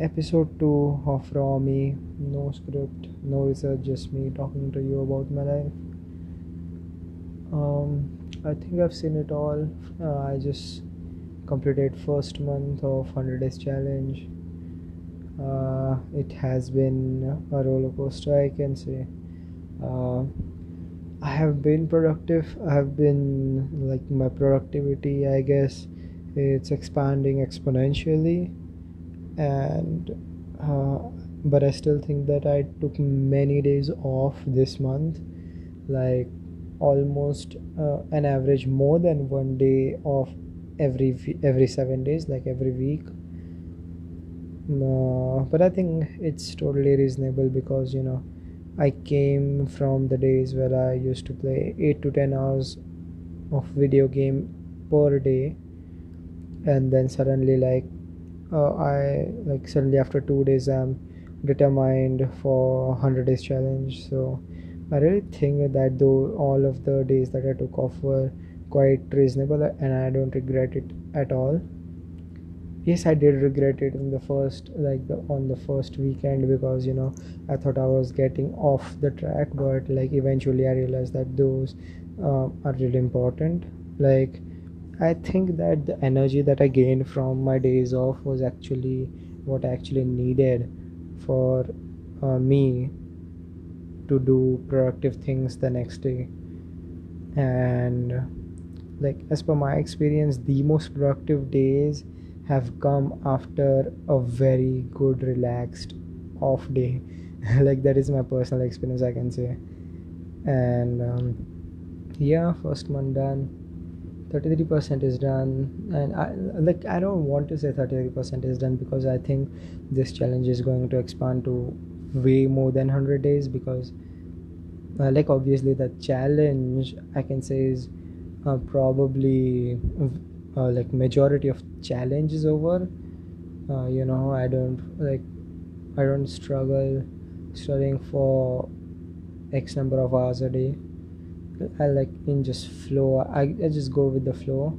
episode 2 of Raw Me. No script, no research, just me talking to you about my life. Um, I think I've seen it all. Uh, I just completed first month of 100 days challenge. Uh, it has been a roller coaster, I can say. Uh, I have been productive. I have been like my productivity, I guess, it's expanding exponentially and uh, but i still think that i took many days off this month like almost uh, an average more than one day off every every 7 days like every week. Uh, but i think it's totally reasonable because you know i came from the days where i used to play 8 to 10 hours of video game per day. And then suddenly like uh, i like suddenly after two days i'm determined for 100 days challenge. So i really think that though all of the days that i took off were quite reasonable and i don't regret it at all. Yes i did regret it in the first like the on the first weekend because you know i thought i was getting off the track but like eventually i realized that those uh, are really important. Like I think that the energy that I gained from my days off was actually what I actually needed for uh, me to do productive things the next day. And like as per my experience, the most productive days have come after a very good relaxed off day. like that is my personal experience, I can say. And um, yeah, first month done 33% is done. And i like i don't want to say 33% is done because i think this challenge is going to expand to way more than 100 days because uh, like obviously the challenge i can say is uh, probably uh, like majority of challenge is over. Uh, you know i don't like i don't struggle studying for x number of hours a day I like in just flow. I, I just go with the flow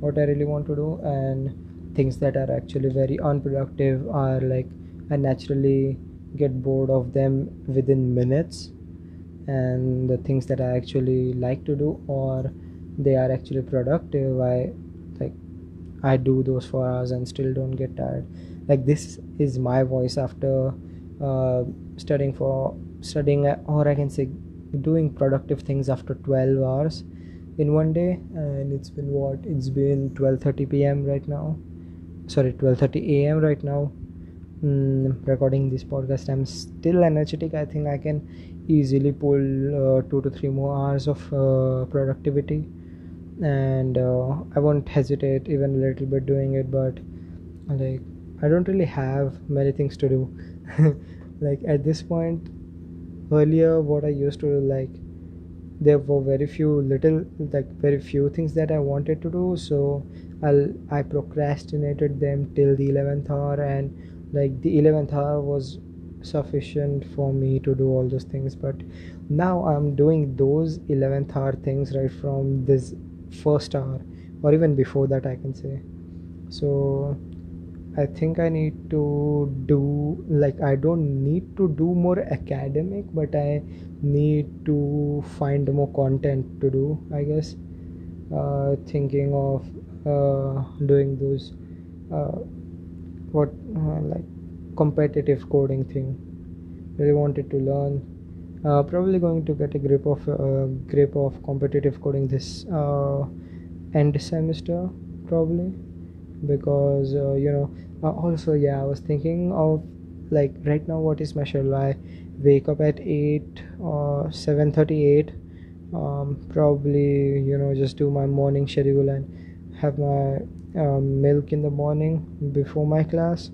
what I really want to do and things that are actually very unproductive are like I naturally get bored of them within minutes. And the things that I actually like to do or they are actually productive I like I do those for hours and still don't get tired. Like this is my voice after uh, studying for studying or I can say doing productive things after 12 hours in one day and it's been what it's been 12:30 p.m. right now sorry 12:30 a.m. right now mm, recording this podcast i'm still energetic i think i can easily pull uh, 2 to 3 more hours of uh, productivity and uh, i won't hesitate even a little bit doing it but like i don't really have many things to do like at this point earlier what i used to like there were very few little like very few things that i wanted to do so i'll i procrastinated them till the 11th hour and like the 11th hour was sufficient for me to do all those things but now i'm doing those 11th hour things right from this first hour or even before that i can say. So I think I need to do like I don't need to do more academic, but I need to find more content to do. I guess uh, thinking of uh, doing those uh, what uh, like competitive coding thing. Really wanted to learn. Uh, probably going to get a grip of uh, grip of competitive coding this end semester probably because you know uh, also yeah i was thinking of like right now what is my schedule? I wake up at 8 or 7.38 um, probably you know just do my morning schedule and have my um, milk in the morning before my class.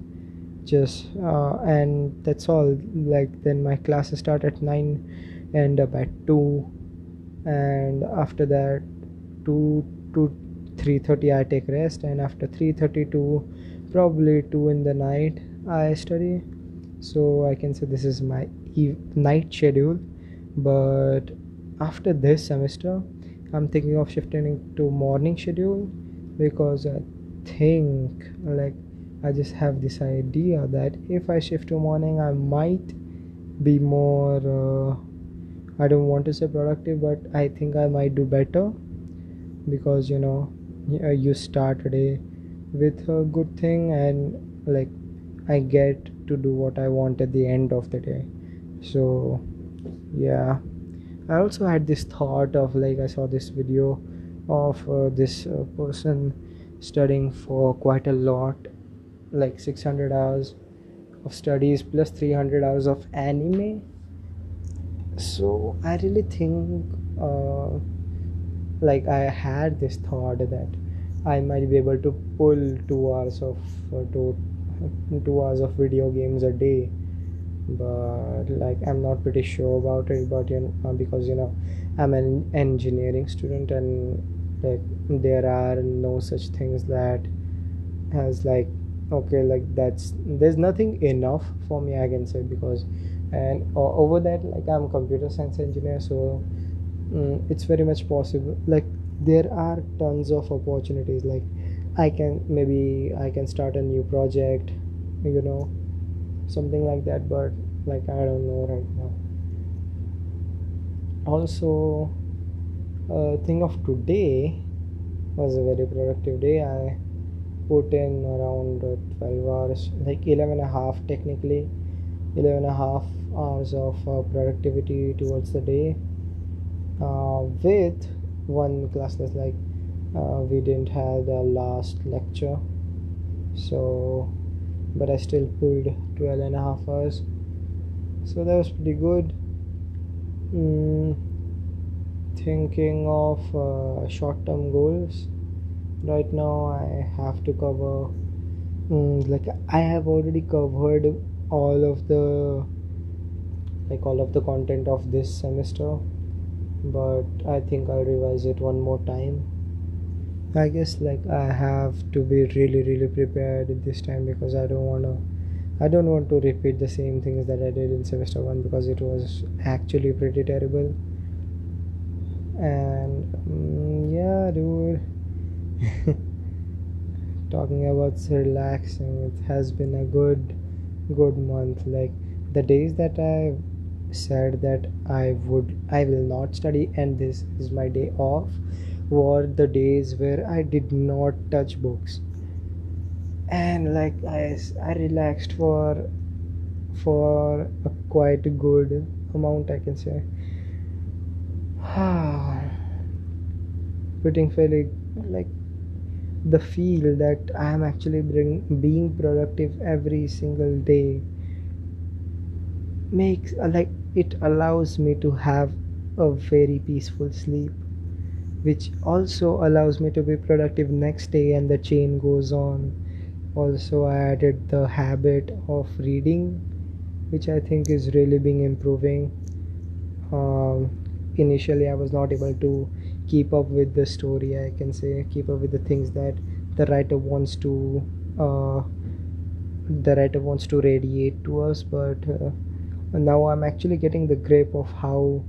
Just uh, and that's all. Like then my classes start at 9 end up at 2 and after that 2 to 3.30 i take rest. And after 3.30 to probably 2 in the night i study so i can say this is my night schedule but after this semester i'm thinking of shifting to morning schedule because i think like I just have this idea that if I shift to morning, I might be more. Uh, I don't want to say productive, but I think I might do better because you know you start a day with a good thing and like I get to do what I want at the end of the day. So, yeah. I also had this thought of like I saw this video of uh, this uh, person studying for quite a lot like 600 hours of studies plus 300 hours of anime so i really think uh, like i had this thought that i might be able to pull two hours of uh, two, two hours of video games a day. But like i'm not pretty sure about it but you know uh, because you know i'm an engineering student and like there are no such things that has like okay like that's there's nothing enough for me i can say because and uh, over that like i'm computer science engineer so um, it's very much possible like there are tons of opportunities like i can maybe i can start a new project you know something like that but like i don't know right now. Also uh, thing of today was a very productive day. I put in around uh, 12 hours like 11 and a half technically 11 and a half hours of uh, productivity towards the day uh, with one classless like uh, we didn't have the last lecture. So but I still pulled 12 and a half hours. So that was pretty good. Mm, thinking of uh, short-term goals. Right now I have to cover mm, like I have already covered all of the like all of the content of this semester but I think I'll revise it one more time. I guess like I have to be really really prepared this time because I don't want to I don't want to repeat the same things that I did in semester 1 because it was actually pretty terrible. And um, yeah dude. Talking about relaxing it has been a good good month. Like the days that I said that I would I will not study and this is my day off were the days where I did not touch books. And like I, I relaxed for for a quite good amount I can say. Putting fairly like the feel that I am actually bring, being productive every single day makes uh, like it allows me to have a very peaceful sleep which also allows me to be productive next day and the chain goes on. Also i added the habit of reading which i think is really being improving. Um, initially i was not able to keep up with the story i can say keep up with the things that the writer wants to uh, the writer wants to radiate to us but uh, now i'm actually getting the grip of how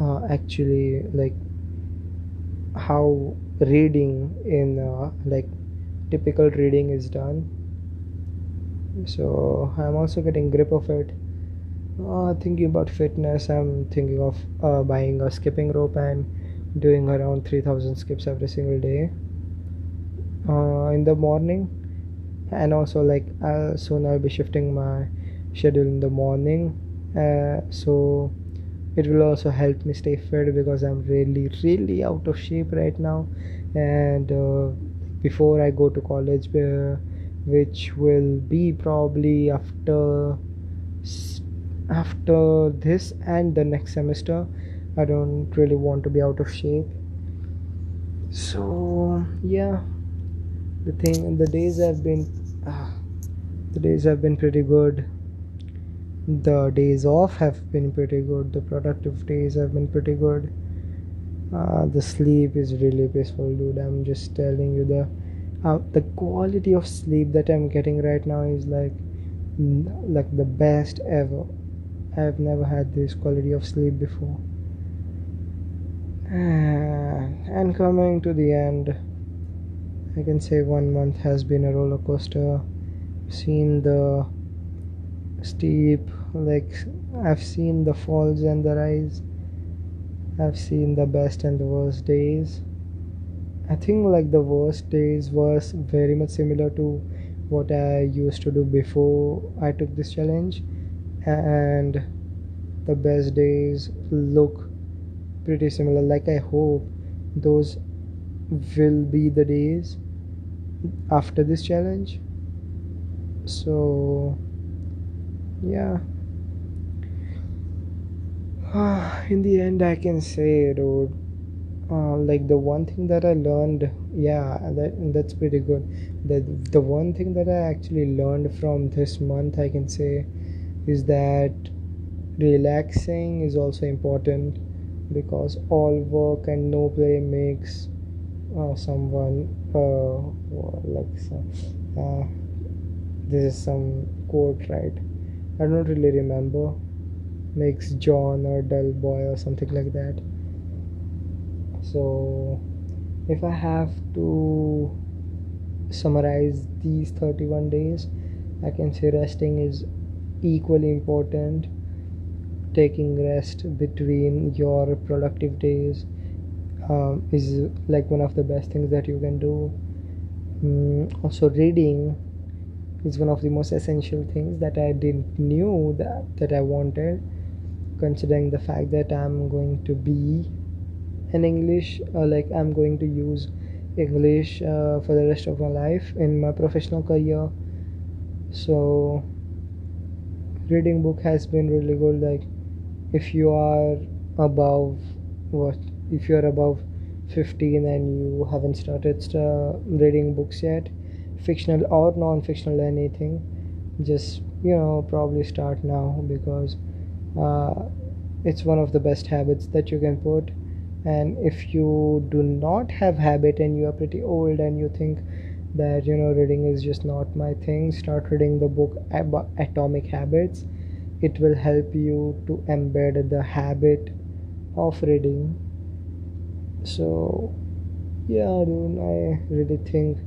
uh, actually like how reading in uh, like typical reading is done. So i'm also getting grip of it. Uh, thinking about fitness i'm thinking of uh, buying a skipping rope and doing around 3000 skips every single day. Uh, in the morning. And also like soon i'll be shifting my schedule in the morning uh, so it will also help me stay fit because i'm really really out of shape right now. And uh, before i go to college uh, which will be probably after after this and the next semester i don't really want to be out of shape. So yeah the thing the days have been uh, the days have been pretty good the days off have been pretty good. The productive days have been pretty good. Uh, the sleep is really peaceful dude. I'm just telling you the uh, the quality of sleep that i'm getting right now is like like the best ever. I've never had this quality of sleep before. And coming to the end i can say one month has been a roller coaster. Seen the steep like i've seen the falls and the rise. I've seen the best and the worst days. I think like the worst days was very much similar to what i used to do before i took this challenge. And the best days look pretty similar. Like i hope those will be the days after this challenge. So yeah. In the end i can say dude uh, like the one thing that i learned yeah that that's pretty good. The the one thing that i actually learned from this month i can say is that relaxing is also important because all work and no play makes uh, someone uh, like uh, this is some quote right i don't really remember. Makes john or dull boy or something like that. So if i have to summarize these 31 days i can say resting is equally important. Taking rest between your productive days um, is like one of the best things that you can do. Mm, also reading is one of the most essential things that i didn't knew that that i wanted considering the fact that i'm going to be an english uh, like i'm going to use english uh, for the rest of my life in my professional career. So reading book has been really good like if you are above what if you are above 15 and you haven't started uh, reading books yet fictional or non-fictional anything just you know probably start now because uh, it's one of the best habits that you can put. And if you do not have habit and you are pretty old and you think that you know reading is just not my thing start reading the book atomic habits. It will help you to embed the habit of reading. So yeah dude i really think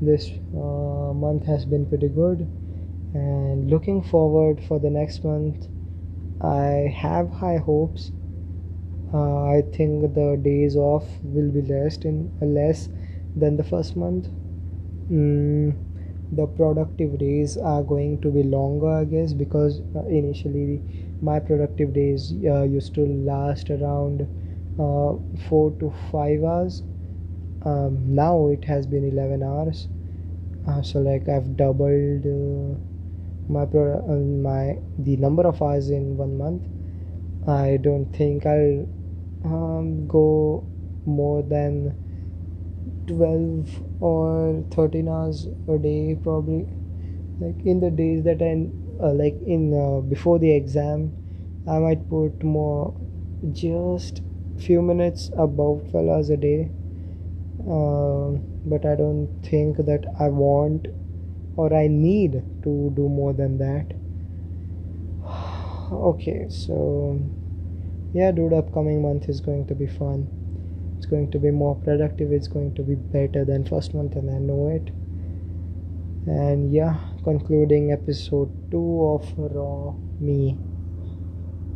this uh, month has been pretty good. And looking forward for the next month i have high hopes. Uh, i think the days off will be less in less than the first month. Mm, the productive days are going to be longer i guess because uh, initially my productive days uh, used to last around uh, 4 to 5 hours um, now it has been 11 hours. Uh, so like i've doubled uh, my pro- uh, my the number of hours in one month. I don't think i'll um, go more than 12 or 13 hours a day probably. Like in the days that i uh, like in uh, before the exam i might put more just few minutes above 12 hours a day uh, but i don't think that i want or i need to do more than that. Okay so yeah dude upcoming month is going to be fun. It's going to be more productive. It's going to be better than first month and i know it. And yeah concluding episode 2 of raw me